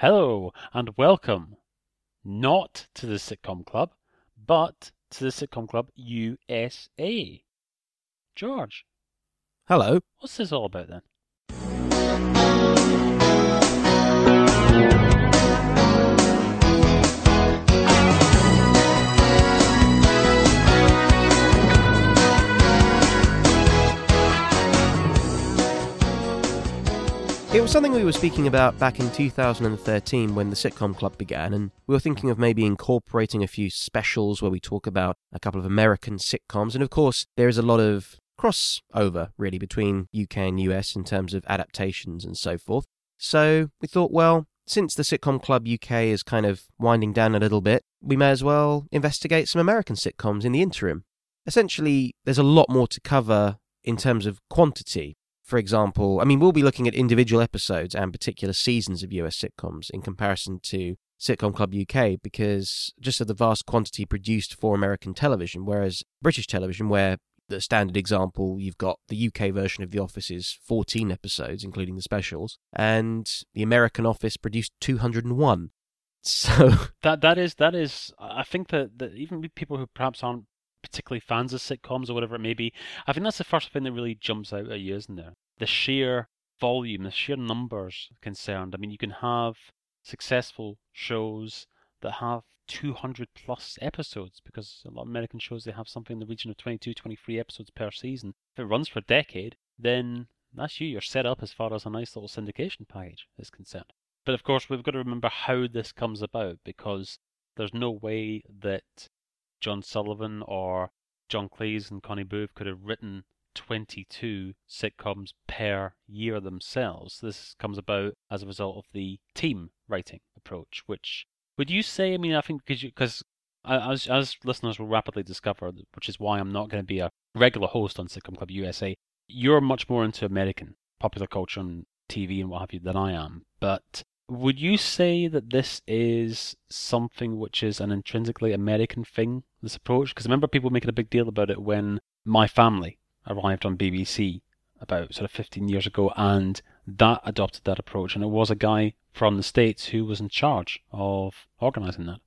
Hello and welcome not to the Sitcom Club, but to the Sitcom Club USA. George, Hello. what's this all about then? It was something we were speaking about back in 2013 when the Sitcom Club began, and we were thinking of maybe incorporating a few specials where we talk about a couple of American sitcoms. And of course, there is a lot of crossover, really, between UK and US in terms of adaptations and so forth. So we thought, well, since the Sitcom Club UK is kind of winding down a little bit, we may as well investigate some American sitcoms in the interim. Essentially, there's a lot more to cover in terms of quantity for example, I mean, we'll be looking at individual episodes and particular seasons of US sitcoms in comparison to Sitcom Club UK because just of the vast quantity produced for American television, whereas British television, where the standard example, you've got the UK version of The Office is 14 episodes, including the specials, and the American Office produced 201. So That that is that is. I think that, that even people who perhaps aren't particularly fans of sitcoms or whatever it may be, I think that's the first thing that really jumps out at you, isn't there? The sheer volume, the sheer numbers concerned. I mean, you can have successful shows that have 200 plus episodes because a lot of American shows they have something in the region of 22, 23 episodes per season. If it runs for a decade, then that's you. You're set up as far as a nice little syndication package is concerned. But of course, we've got to remember how this comes about because there's no way that John Sullivan or John Cleese and Connie Booth could have written 22 sitcoms per year themselves. This comes about as a result of the team writing approach, which would you say? I mean, I think because because as as listeners will rapidly discover, which is why I'm not going to be a regular host on Sitcom Club USA. You're much more into American popular culture and TV and what have you than I am, but would you say that this is something which is an intrinsically American thing, this approach? Because I remember people making a big deal about it when My Family arrived on BBC about sort of 15 years ago, and that adopted that approach, and it was a guy from the States who was in charge of organising that.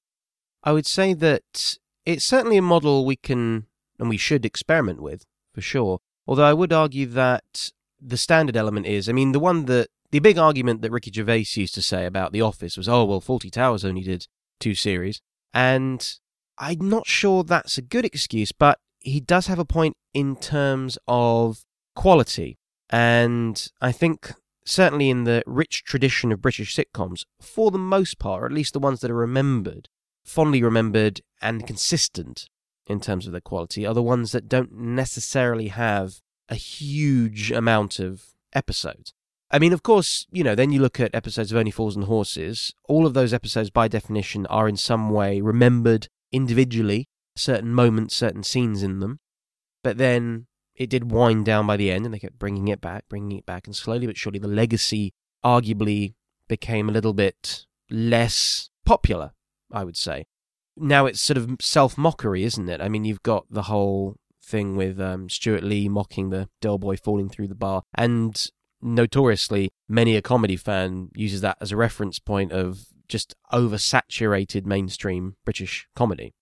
I would say that it's certainly a model we can and we should experiment with, for sure. Although I would argue that the standard element is, I mean, the one that the big argument that Ricky Gervais used to say about The Office was, oh, well, Fawlty Towers only did two series. And I'm not sure that's a good excuse, but he does have a point in terms of quality. And I think certainly in the rich tradition of British sitcoms, for the most part, or at least the ones that are remembered, fondly remembered and consistent in terms of their quality, are the ones that don't necessarily have a huge amount of episodes. I mean, of course, you know, then you look at episodes of Only Fools and Horses, all of those episodes, by definition, are in some way remembered individually, certain moments, certain scenes in them. But then it did wind down by the end, and they kept bringing it back, bringing it back, and slowly but surely the legacy arguably became a little bit less popular, I would say. Now it's sort of self mockery, isn't it? I mean, you've got the whole thing with um, Stewart Lee mocking the Del Boy falling through the bar, and notoriously, many a comedy fan uses that as a reference point of just oversaturated mainstream British comedy.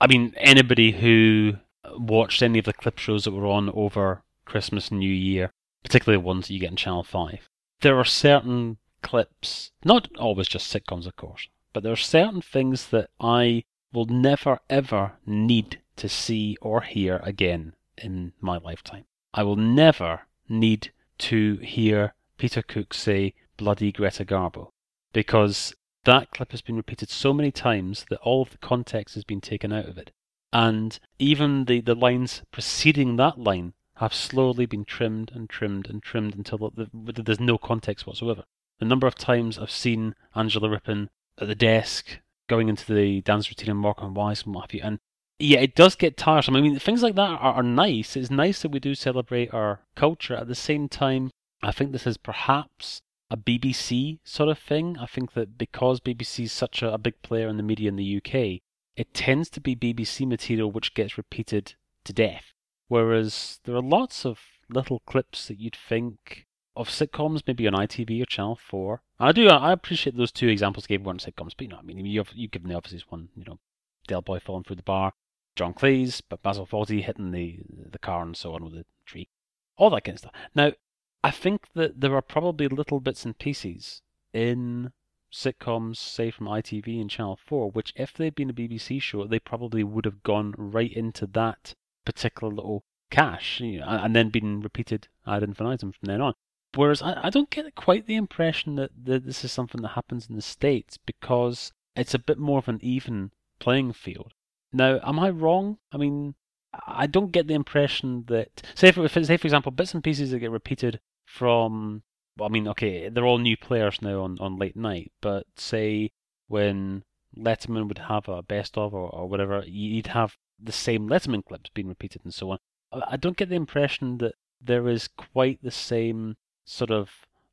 I mean, anybody who watched any of the clip shows that were on over Christmas and New Year, particularly the ones that you get in Channel 5, there are certain clips, not always just sitcoms, of course, but there are certain things that I will never ever need to see or hear again in my lifetime. I will never need to hear Peter Cook say bloody Greta Garbo because that clip has been repeated so many times that all of the context has been taken out of it. And even the, the lines preceding that line have slowly been trimmed and trimmed and trimmed until the, the, there's no context whatsoever. The number of times I've seen Angela Rippon at the desk going into the dance routine and Morecambe Wise and what have you, and yeah, it does get tiresome. I mean, things like that are, are nice. It's nice that we do celebrate our culture. At the same time, I think this is perhaps a BBC sort of thing. I think that because BBC is such a, a big player in the media in the UK, it tends to be BBC material which gets repeated to death. Whereas there are lots of little clips that you'd think of sitcoms, maybe on ITV or Channel Four. And I do, I appreciate those two examples gave weren't sitcoms, but you know, I mean, you've you've given the obvious one, you know, Del Boy falling through the bar, John Cleese, but Basil Fawlty hitting the the car and so on with the tree, all that kind of stuff. Now, I think that there are probably little bits and pieces in sitcoms, say from ITV and Channel 4, which if they'd been a BBC show, they probably would have gone right into that particular little cache, you know, and then been repeated ad infinitum from then on. Whereas I, I don't get quite the impression that, that this is something that happens in the States because it's a bit more of an even playing field. Now, am I wrong? I mean, I don't get the impression that, say for, say for example, bits and pieces that get repeated from well, I mean, okay, they're all new players now on, on late night, but say when Letterman would have a best of or, or whatever, you'd have the same Letterman clips being repeated and so on. I don't get the impression that there is quite the same sort of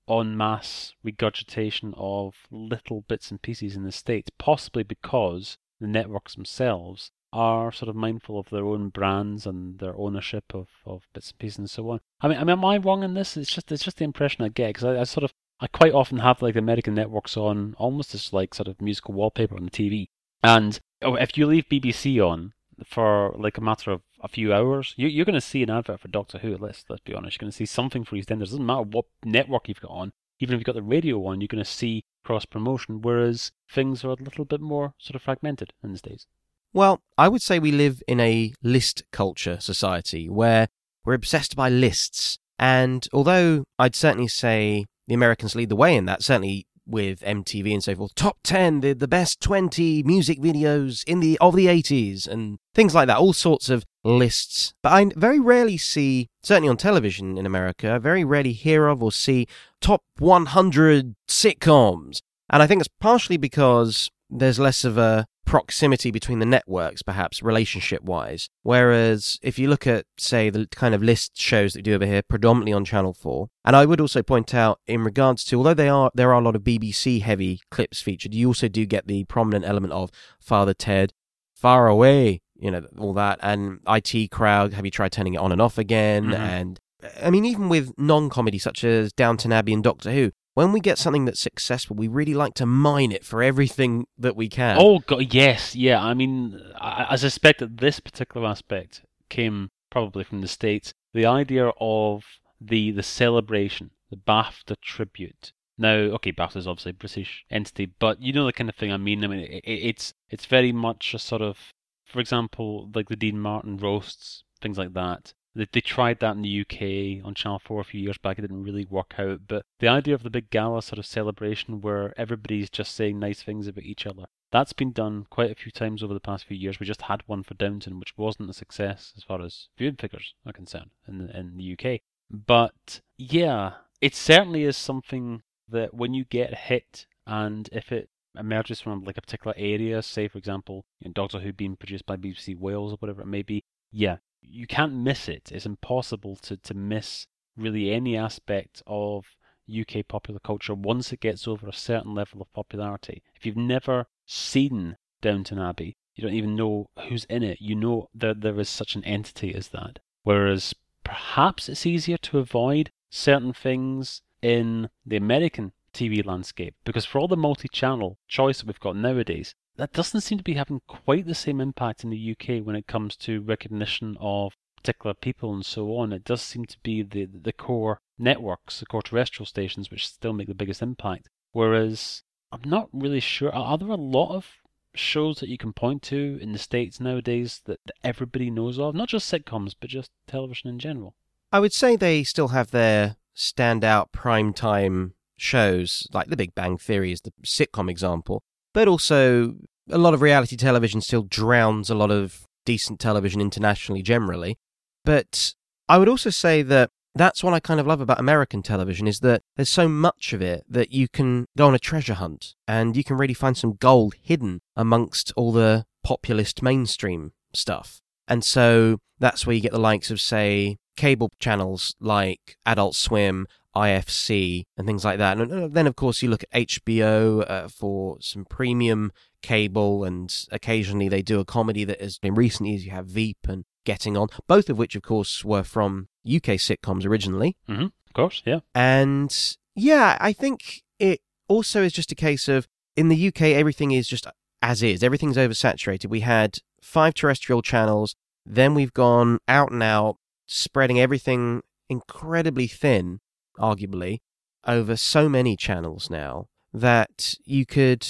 en masse regurgitation of little bits and pieces in the States, possibly because the networks themselves are sort of mindful of their own brands and their ownership of, of bits and pieces and so on. I mean, I mean, am I wrong in this? It's just it's just the impression I get because I, I, sort of I quite often have like the American networks on almost as like sort of musical wallpaper on the TV, and oh, if you leave BBC on for like a matter of a few hours, you, you're going to see an advert for Doctor Who. Let's let's be honest, you're going to see something for EastEnders. It doesn't matter what network you've got on. Even if you've got the radio on, you're going to see cross promotion. Whereas things are a little bit more sort of fragmented in these days. Well, I would say we live in a list culture society where we're obsessed by lists. And although I'd certainly say the Americans lead the way in that, certainly with MTV and so forth, top 10, the, the best 20 music videos in the of the 80s and things like that, all sorts of lists. But I very rarely see, certainly on television in America, I very rarely hear of or see top 100 sitcoms. And I think it's partially because there's less of a proximity between the networks, perhaps relationship wise. Whereas if you look at, say, the kind of list shows that we do over here, predominantly on Channel 4, and I would also point out in regards to, although they are there are a lot of BBC heavy clips featured, you also do get the prominent element of Father Ted, Far Away, you know, all that, and IT Crowd, have you tried turning it on and off again? Mm-hmm. And I mean, even with non comedy such as Downton Abbey and Doctor Who, when we get something that's successful, we really like to mine it for everything that we can. Oh God, yes, yeah. I mean, I, I suspect that this particular aspect came probably from the states. The idea of the the celebration, the BAFTA tribute. Now, okay, BAFTA is obviously a British entity, but you know the kind of thing I mean. I mean, it, it's it's very much a sort of, for example, like the Dean Martin roasts, things like that. They, they tried that in the UK on Channel 4 a few years back. It didn't really work out. But the idea of the big gala sort of celebration where everybody's just saying nice things about each other, that's been done quite a few times over the past few years. We just had one for Downton, which wasn't a success as far as viewing figures are concerned in the, in the UK. But yeah, it certainly is something that when you get hit and if it emerges from like a particular area, say for example, you know, Doctor Who being produced by BBC Wales or whatever it may be, yeah, you can't miss it. It's impossible to, to miss really any aspect of UK popular culture once it gets over a certain level of popularity. If you've never seen Downton Abbey, you don't even know who's in it. You know that there is such an entity as that. Whereas perhaps it's easier to avoid certain things in the American TV landscape because for all the multi channel choice that we've got nowadays, that doesn't seem to be having quite the same impact in the UK when it comes to recognition of particular people and so on. It does seem to be the the core networks, the core terrestrial stations, which still make the biggest impact. Whereas I'm not really sure. Are there a lot of shows that you can point to in the states nowadays that, that everybody knows of? Not just sitcoms, but just television in general. I would say they still have their standout primetime shows, like The Big Bang Theory is the sitcom example, but also a lot of reality television still drowns a lot of decent television internationally generally. But I would also say that that's what I kind of love about American television is that there's so much of it that you can go on a treasure hunt and you can really find some gold hidden amongst all the populist mainstream stuff. And so that's where you get the likes of, say, cable channels like Adult Swim, IFC, and things like that. And then, of course, you look at HBO uh, for some premium cable, and occasionally they do a comedy that is in recent years you have Veep and Getting On, both of which, of course, were from UK sitcoms originally. Mm-hmm. Of course, yeah. And yeah, I think it also is just a case of in the UK, everything is just as is. Everything's oversaturated. We had five terrestrial channels, then we've gone out and out, spreading everything incredibly thin, arguably, over so many channels now that you could,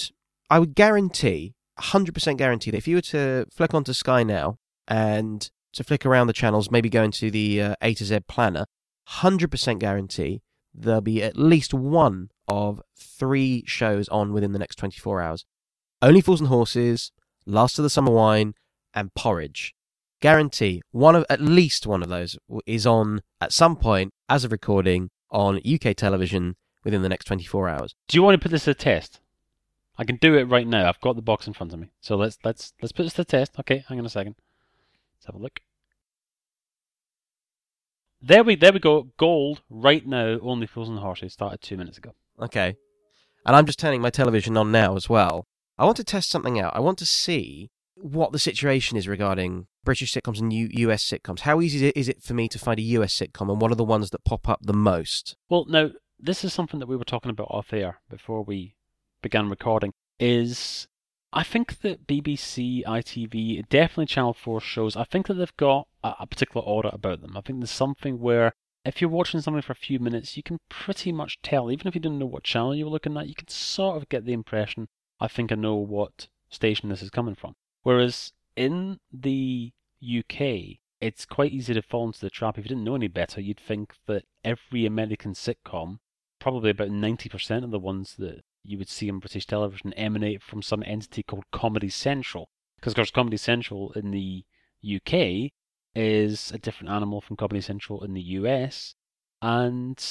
I would guarantee, 100% guarantee that if you were to flick onto Sky now and to flick around the channels, maybe go into the uh, A to Z planner, 100% guarantee there'll be at least one of three shows on within the next 24 hours. Only Fools and Horses, Last of the Summer Wine, and Porridge. Guarantee one of at least one of those is on at some point as of recording on UK television within the next 24 hours. Do you want to put this to the test? I can do it right now. I've got the box in front of me. So let's let's let's put this to the test. Okay, hang on a second. Let's have a look. There we there we go. Gold right now. Only Fools and Horses started two minutes ago. Okay. And I'm just turning my television on now as well. I want to test something out. I want to see what the situation is regarding British sitcoms and U- US sitcoms. How easy is it for me to find a US sitcom and what are the ones that pop up the most? Well, now this is something that we were talking about off air before we began recording. Is I think that BBC, ITV, definitely Channel 4 shows, I think that they've got a, a, particular aura about them. I think there's something where if you're watching something for a few minutes, you can pretty much tell, even if you didn't know what channel you were looking at, you can sort of get the impression, I think I know what station this is coming from. Whereas in the UK, it's quite easy to fall into the trap. If you didn't know any better, you'd think that every American sitcom, probably about 90% of the ones that you would see on British television emanate from some entity called Comedy Central. Because, of course, Comedy Central in the UK is a different animal from Comedy Central in the US. And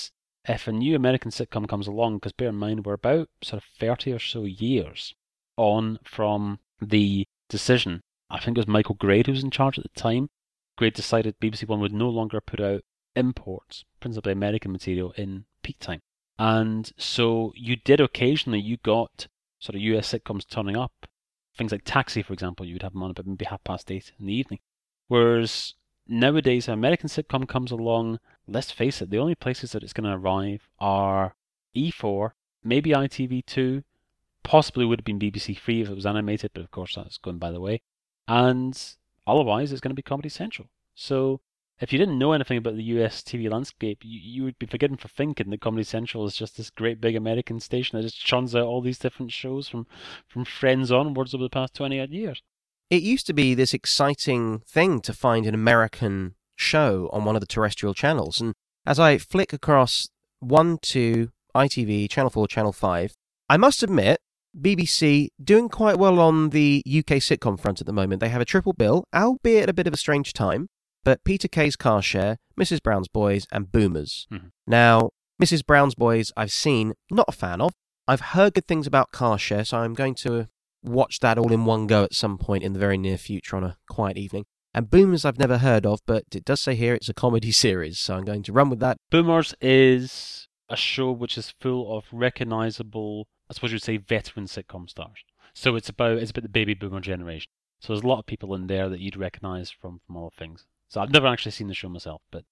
if a new American sitcom comes along, because bear in mind, we're about sort of 30 or so years on from the decision. I think it was Michael Grade who was in charge at the time. Grade decided BBC One would no longer put out imports, principally American material, in peak time. And so you did occasionally, you got sort of US sitcoms turning up. Things like Taxi, for example, you would have them on about maybe half past eight in the evening. Whereas nowadays, an American sitcom comes along, let's face it, the only places that it's going to arrive are E4, maybe ITV2, possibly would have been BBC Three if it was animated, but of course that's going by the way. And otherwise, it's going to be Comedy Central. So if you didn't know anything about the US TV landscape, you, you would be forgiven for thinking that Comedy Central is just this great big American station that just churns out all these different shows from, from Friends onwards over the past 20 odd years. It used to be this exciting thing to find an American show on one of the terrestrial channels. And as I flick across 1, 2, ITV, Channel 4, Channel 5, I must admit, BBC doing quite well on the UK sitcom front at the moment. They have a triple bill, albeit a bit of a strange time but Peter Kay's Car Share, Mrs. Brown's Boys, and Boomers. Mm-hmm. Now, Mrs. Brown's Boys, I've seen, not a fan of. I've heard good things about Car Share, so I'm going to watch that all in one go at some point in the very near future on a quiet evening. And Boomers, I've never heard of, but it does say here it's a comedy series, so I'm going to run with that. Boomers is a show which is full of recognizable, I suppose you'd say, veteran sitcom stars. So it's about it's about the baby boomer generation. So there's a lot of people in there that you'd recognize from from all things. So I've never actually seen the show myself, but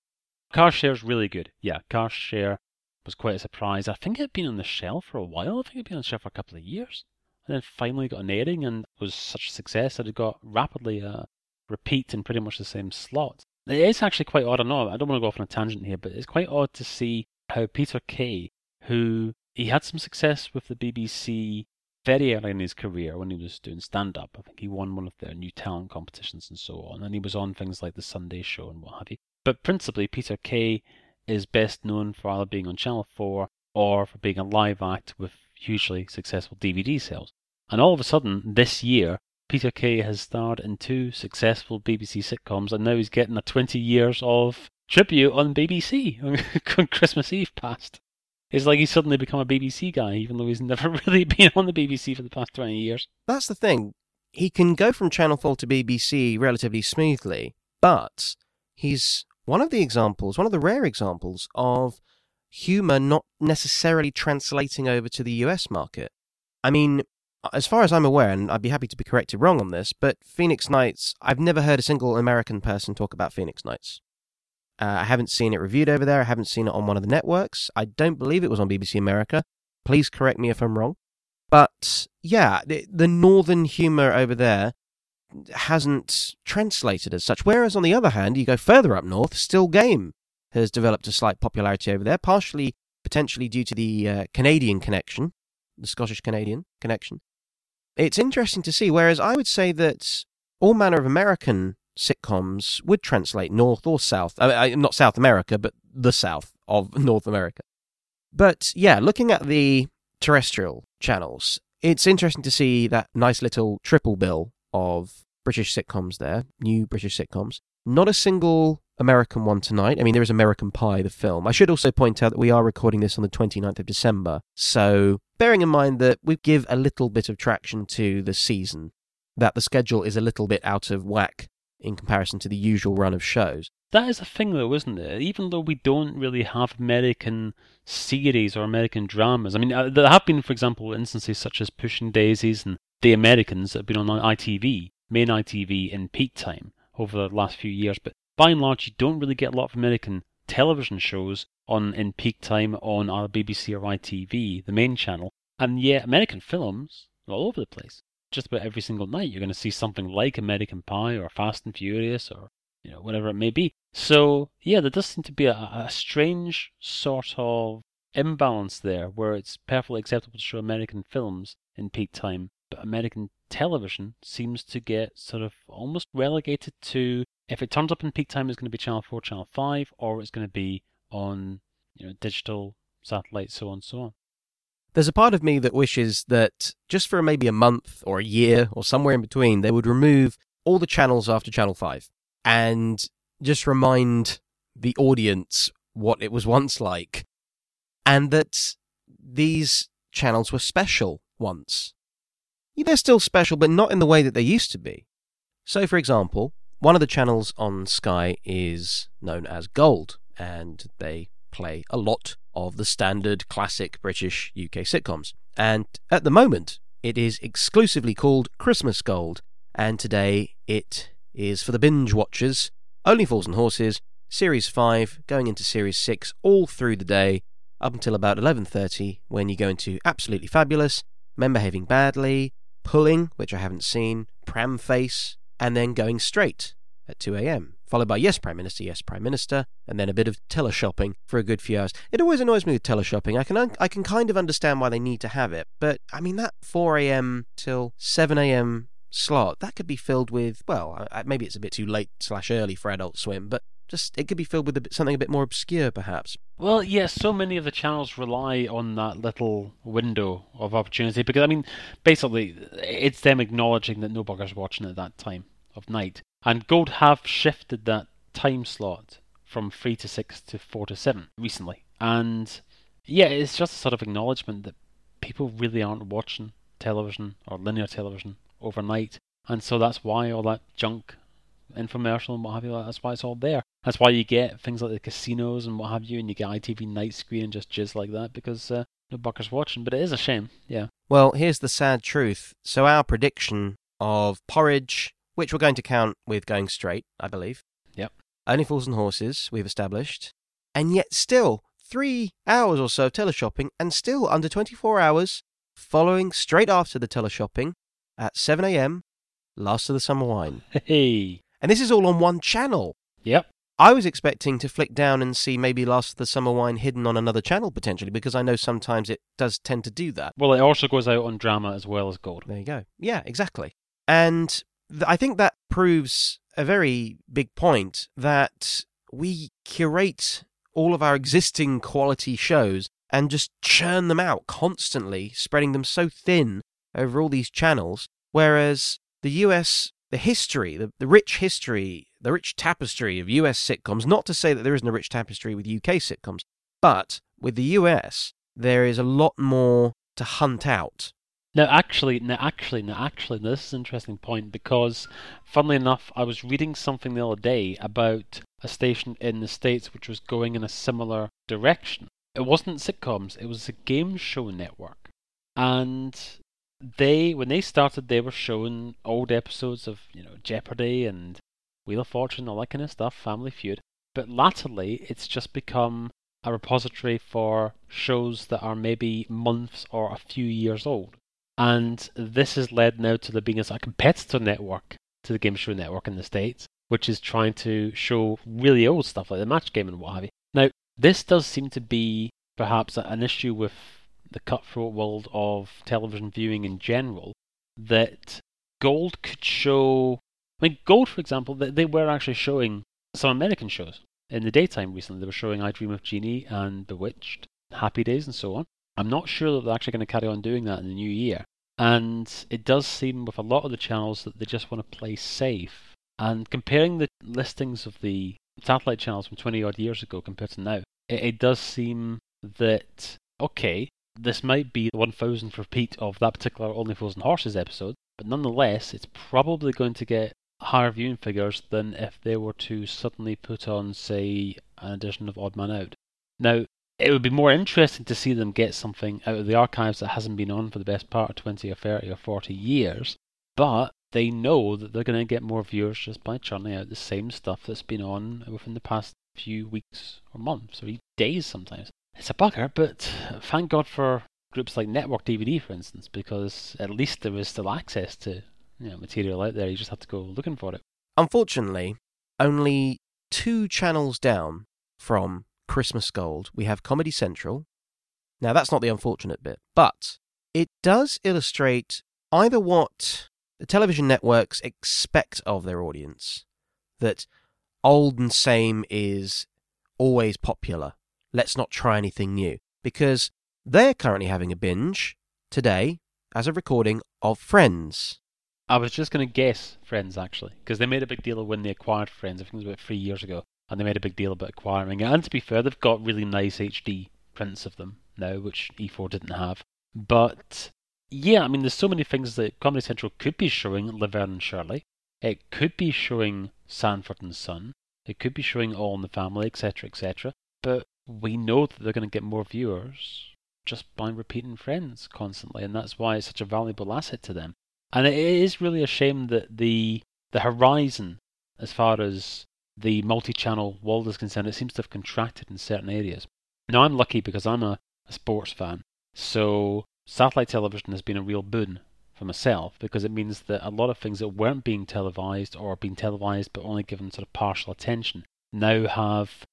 Car Share's really good. Yeah, Car Share was quite a surprise. I think it had been on the shelf for a while. I think it had been on the shelf for a couple of years. And then finally got an airing and was such a success that it got rapidly a uh, repeat in pretty much the same slot. It is actually quite odd. I know I don't want to go off on a tangent here, but it's quite odd to see how Peter Kay, who he had some success with the BBC very early in his career when he was doing stand up. I think he won one of their new talent competitions and so on. And he was on things like The Sunday Show and what have you. But principally, Peter Kay is best known for either being on Channel 4 or for being a live act with hugely successful DVD sales. And all of a sudden, this year, Peter Kay has starred in two successful BBC sitcoms, and now he's getting a 20 years of tribute on BBC on Christmas Eve past. It's like he's suddenly become a BBC guy, even though he's never really been on the BBC for the past 20 years. That's the thing. He can go from Channel 4 to BBC relatively smoothly, but he's one of the examples, one of the rare examples of humour not necessarily translating over to the US market. I mean, as far as I'm aware, and I'd be happy to be corrected wrong on this, but Phoenix Nights, I've never heard a single American person talk about Phoenix Nights. Uh, I haven't seen it reviewed over there. I haven't seen it on one of the networks. I don't believe it was on BBC America. Please correct me if I'm wrong. But yeah, the, the northern humour over there hasn't translated as such. Whereas on the other hand, you go further up north, Still Game has developed a slight popularity over there, partially potentially due to the uh, Canadian connection, the Scottish Canadian connection. It's interesting to see. Whereas I would say that all manner of American sitcoms would translate north or south. I mean, not South America, but the south of North America. But yeah, looking at the terrestrial channels, it's interesting to see that nice little triple bill of British sitcoms there, new British sitcoms. Not a single American one tonight. I mean, there is American Pie, the film. I should also point out that we are recording this on the 29th of December. So, bearing in mind that we give a little bit of traction to the season, that the schedule is a little bit out of whack in comparison to the usual run of shows. That is a thing, though, isn't it? Even though we don't really have American series or American dramas. I mean, uh, there have been, for example, instances such as Pushing Daisies and The Americans that have been on ITV, main ITV, in peak time over the last few years. But by and large, you don't really get a lot of American television shows on in peak time on our BBC or ITV, the main channel. And yet, American films all over the place. Just about every single night, you're going to see something like American Pie or Fast and Furious or you know, whatever it may be. So, yeah, there does seem to be a, a strange sort of imbalance there where it's perfectly acceptable to show American films in peak time, but American television seems to get sort of almost relegated to if it turns up in peak time, it's going to be Channel 4, Channel 5, or it's going to be on you know digital, satellite, so on and so on. There's a part of me that wishes that just for maybe a month or a year or somewhere in between, they would remove all the channels after Channel 5 and just remind the audience what it was once like. And that these channels were special once. They're still special, but not in the way that they used to be. So, for example, one of the channels on Sky is known as Gold, and they play a lot of the standard classic British UK sitcoms. And at the moment, it is exclusively called Christmas Gold, and today it is for the binge watchers. Only Fools and Horses, Series 5, going into Series 6 all through the day up until about 11:30 when you go into Absolutely Fabulous, Men Behaving Badly, Pulling, which I haven't seen, Pram Face, and then going straight at 2 a.m. Followed by Yes Prime Minister, Yes Prime Minister, and then a bit of teleshopping for a good few hours. It always annoys me with teleshopping. I can un- I can kind of understand why they need to have it, but I mean that 4 a.m. till 7 a.m slot, that could be filled with, well, maybe it's a bit too late slash early for Adult Swim, but just it could be filled with a bit, something a bit more obscure, perhaps. Well, yes, so many of the channels rely on that little window of opportunity because I mean, basically, it's them acknowledging that no bugger's watching at that time of night, and Gold have shifted that time slot from three to six to four to seven recently, and yeah, it's just a sort of acknowledgement that people really aren't watching television or linear television overnight. And so that's why all that junk infomercial and what have you, that's why it's all there. That's why you get things like the casinos and what have you, and you get ITV night screen and just jizz like that because uh, no buckers watching. But it is a shame, yeah. Well, here's the sad truth. So our prediction of porridge, which we're going to count with going straight, I believe. Yep. Only Fools and Horses, we've established. And yet still, three hours or so of teleshopping, and still under 24 hours, following straight after the teleshopping, at 7 a.m. Last of the Summer Wine. Hey. And this is all on one channel. Yep. I was expecting to flick down and see maybe Last of the Summer Wine hidden on another channel potentially because I know sometimes it does tend to do that. Well, it also goes out on drama as well as gold. There you go. Yeah, exactly. And I think that proves a very big point that we curate all of our existing quality shows and just churn them out constantly, spreading them so thin over all these channels, whereas the US, the history, the, the rich history, the rich tapestry of US sitcoms, not to say that there isn't a rich tapestry with UK sitcoms, but with the US, there is a lot more to hunt out. No, actually, no, actually, no, actually, this is an interesting point because, funnily enough, I was reading something the other day about a station in the States which was going in a similar direction. It wasn't sitcoms, it was a game show network. And they when they started they were showing old episodes of you know Jeopardy and Wheel of Fortune all that kind of stuff, Family Feud. but latterly it's just become a repository for shows that are maybe months or a few years old. And this has led now to there being a competitor network to the Game Show Network in the States, which is trying to show really old stuff like the match game and what have you. Now, this does seem to be perhaps an issue with the cutthroat world of television viewing in general, that Gold could show. I mean, Gold, for example, they were actually showing some American shows in the daytime recently. They were showing I Dream of Jeannie and Bewitched, Happy Days, and so on. I'm not sure that they're actually going to carry on doing that in the new year. And it does seem with a lot of the channels that they just want to play safe. And comparing the listings of the satellite channels from 20 odd years ago compared to now, it, it does seem that, okay, this might be the 1000th repeat of that particular Only Fools and Horses episode, but nonetheless, it's probably going to get higher viewing figures than if they were to suddenly put on, say, an edition of Odd Man Out. Now, it would be more interesting to see them get something out of the archives that hasn't been on for the best part of 20 or 30 or 40 years, but they know that they're going to get more viewers just by churning out the same stuff that's been on within the past few weeks or months or days sometimes. It's a bugger, but thank God for groups like Network DVD, for instance, because at least there is still access to you know, material out there. You just have to go looking for it. Unfortunately, only two channels down from Christmas Gold, we have Comedy Central. Now, that's not the unfortunate bit, but it does illustrate either what the television networks expect of their audience that old and same is always popular. Let's not try anything new. Because they're currently having a binge today, as a recording, of Friends. I was just going to guess Friends actually, because they made a big deal of when they acquired Friends. I think it was about three years ago, and they made a big deal about acquiring it. And to be fair, they've got really nice HD prints of them now, which E4 didn't have. But yeah, I mean, there's so many things that Comedy Central could be showing Laverne and Shirley. It could be showing Sanford and Son. It could be showing All in the Family, etc., etc. But we know that they're going to get more viewers just by repeating Friends constantly, and that's why it's such a valuable asset to them. And it is really a shame that the the horizon, as far as the multi-channel world is concerned, it seems to have contracted in certain areas. Now I'm lucky because I'm a, a sports fan, so satellite television has been a real boon for myself because it means that a lot of things that weren't being televised or being televised but only given sort of partial attention now have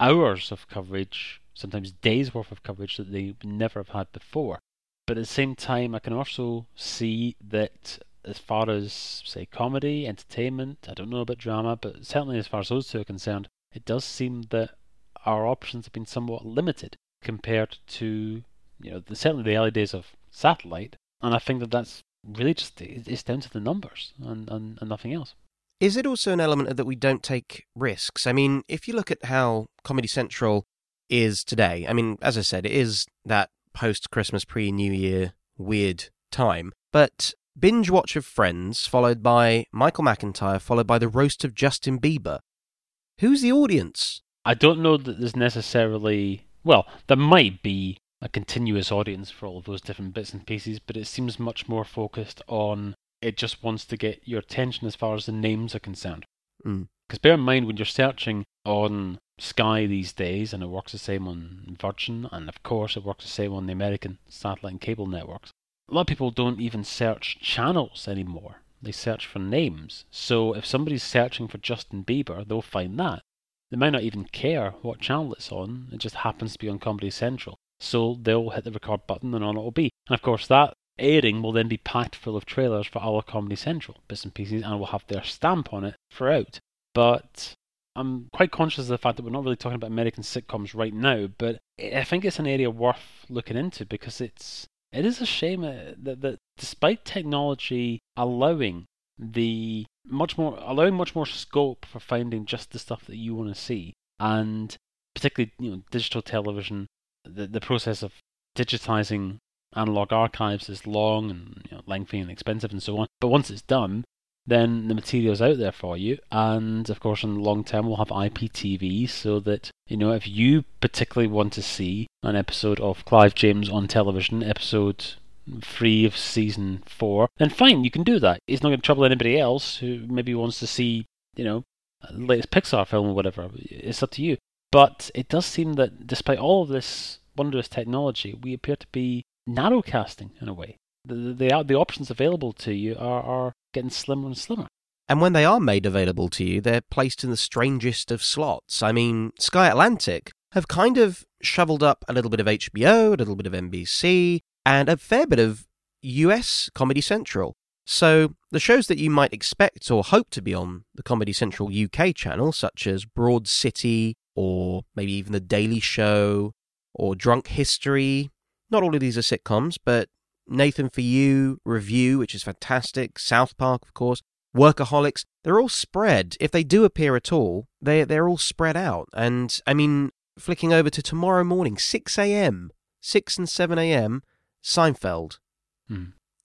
hours of coverage, sometimes days worth of coverage that they never have had before. But at the same time, I can also see that as far as, say, comedy, entertainment, I don't know about drama, but certainly as far as those two are concerned, it does seem that our options have been somewhat limited compared to, you know, the, certainly the early days of satellite. And I think that that's really just, it's down to the numbers and, and, and nothing else. Is it also an element that we don't take risks? I mean, if you look at how Comedy Central is today, I mean, as I said, it is that post Christmas, pre New Year weird time. But binge watch of Friends, followed by Michael McIntyre, followed by the roast of Justin Bieber. Who's the audience? I don't know that there's necessarily. Well, there might be a continuous audience for all of those different bits and pieces, but it seems much more focused on it just wants to get your attention as far as the names are concerned. Because mm. bear in mind, when you're searching on Sky these days, and it works the same on Virgin, and of course it works the same on the American satellite and cable networks. A lot of people don't even search channels anymore. They search for names. So if somebody's searching for Justin Bieber, they'll find that. They might not even care what channel it's on, it just happens to be on Comedy Central. So they'll hit the record button and on it will be. And of course, that airing will then be packed full of trailers for our Comedy Central bits and pieces and will have their stamp on it throughout. But I'm quite conscious of the fact that we're not really talking about American sitcoms right now, but I think it's an area worth looking into because it's it is a shame uh, that, that despite technology allowing the much more allowing much more scope for finding just the stuff that you want to see, and particularly you know digital television, the the process of digitizing analog archives is long and you know, lengthy and expensive and so on. But once it's done, then the material's out there for you. And of course, in the long term, we'll have IPTV so that, you know, if you particularly want to see an episode of Clive James on television, episode three of season four, then fine, you can do that. It's not going to trouble anybody else who maybe wants to see, you know, latest Pixar film or whatever. It's up to you. But it does seem that despite all of this wondrous technology, we appear to be narrowcasting in a way. The, the, the options available to you are, are getting slimmer and slimmer. And when they are made available to you, they're placed in the strangest of slots. I mean, Sky Atlantic have kind of shoveled up a little bit of HBO, a little bit of NBC, and a fair bit of US Comedy Central. So, the shows that you might expect or hope to be on the Comedy Central UK channel, such as Broad City, or maybe even The Daily Show, or Drunk History, not all of these are sitcoms, but Nathan for You, Review, which is fantastic, South Park, of course, Workaholics, they're all spread. If they do appear at all, they they're all spread out. And I mean, flicking over to tomorrow morning, six a.m., six and seven a.m., Seinfeld. Hmm.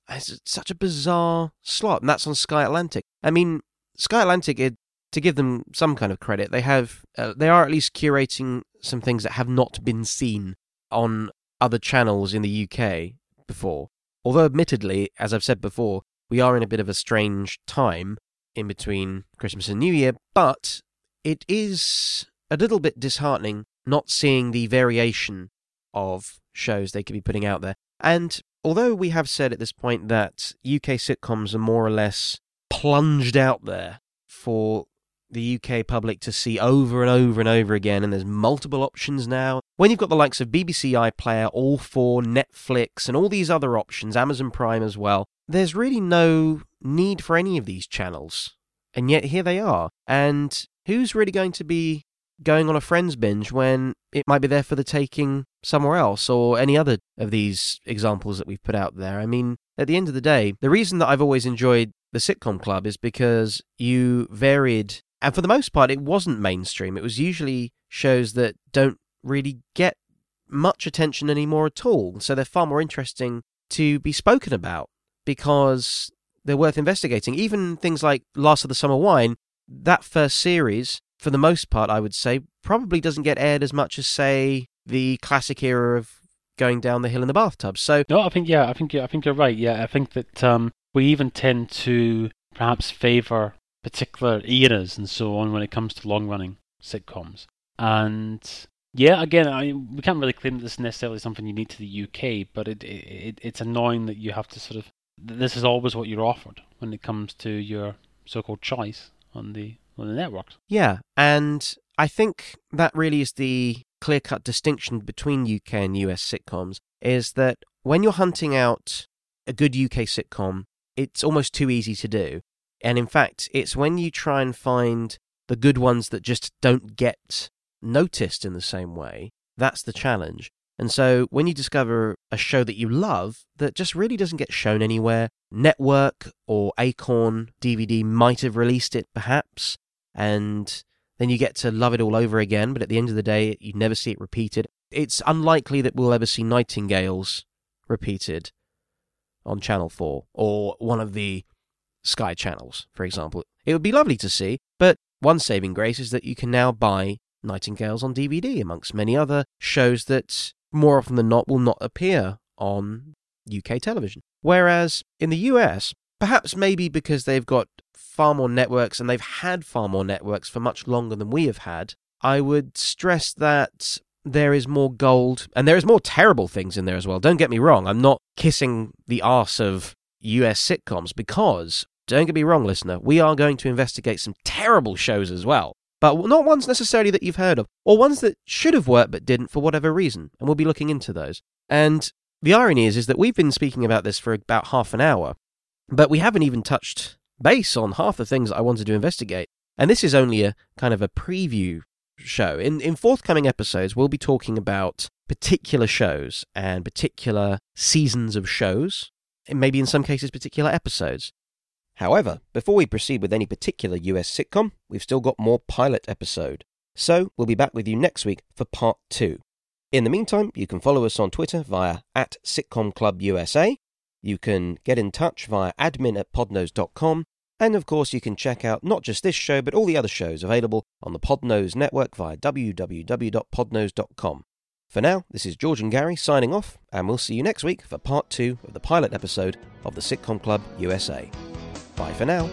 It's such a bizarre slot, and that's on Sky Atlantic. I mean, Sky Atlantic, it, to give them some kind of credit, they have uh, they are at least curating some things that have not been seen on other channels in the UK before. Although, admittedly, as I've said before, we are in a bit of a strange time in between Christmas and New Year, but it is a little bit disheartening not seeing the variation of shows they could be putting out there. And although we have said at this point that UK sitcoms are more or less plunged out there for the UK public to see over and over and over again, and there's multiple options now. When you've got the likes of BBC iPlayer, All4, Netflix, and all these other options, Amazon Prime as well, there's really no need for any of these channels. And yet here they are. And who's really going to be going on a Friends binge when it might be there for the taking somewhere else or any other of these examples that we've put out there? I mean, at the end of the day, the reason that I've always enjoyed the sitcom club is because you varied, and for the most part, it wasn't mainstream. It was usually shows that don't really get much attention anymore at all. So they're far more interesting to be spoken about because they're worth investigating. Even things like Last of the Summer Wine, that first series, for the most part, I would say, probably doesn't get aired as much as, say, the classic era of going down the hill in the bathtub. So no, I think yeah, I think I think you're right. Yeah, I think that um, we even tend to perhaps favour particular eras and so on when it comes to long running sitcoms. And yeah, again, I we can't really claim that this is necessarily something unique to the UK, but it, it it's annoying that you have to sort of this is always what you're offered when it comes to your so-called choice on the on the networks. Yeah, and I think that really is the clear-cut distinction between UK and US sitcoms is that when you're hunting out a good UK sitcom, it's almost too easy to do. And in fact, it's when you try and find the good ones that just don't get noticed in the same way, that's the challenge. And so when you discover a show that you love that just really doesn't get shown anywhere, Network or Acorn DVD might have released it perhaps, and then you get to love it all over again, but at the end of the day, you never see it repeated. It's unlikely that we'll ever see Nightingales repeated on Channel 4 or one of the Sky channels, for example. It would be lovely to see, but one saving grace is that you can now buy Nightingales on DVD, amongst many other shows that more often than not will not appear on UK television. Whereas in the US, perhaps maybe because they've got far more networks and they've had far more networks for much longer than we have had, I would stress that there is more gold and there is more terrible things in there as well. Don't get me wrong, I'm not kissing the arse of US sitcoms because, don't get me wrong, listener, we are going to investigate some terrible shows as well but not ones necessarily that you've heard of, or ones that should have worked but didn't for whatever reason, and we'll be looking into those. And the irony is, is that we've been speaking about this for about half an hour, but we haven't even touched base on half the things I wanted to investigate. And this is only a kind of a preview show. In in forthcoming episodes, we'll be talking about particular shows and particular seasons of shows, maybe in some cases particular episodes. However, before we proceed with any particular US sitcom, we've still got more pilot episode. So we'll be back with you next week for part two. In the meantime, you can follow us on Twitter via at sitcomclubusa. You can get in touch via admin at podnose.com. And of course, you can check out not just this show, but all the other shows available on the Podnose network via www.podnose.com. For now, this is George and Gary signing off, and we'll see you next week for part two of the pilot episode of the Sitcom Club USA. Bye for now.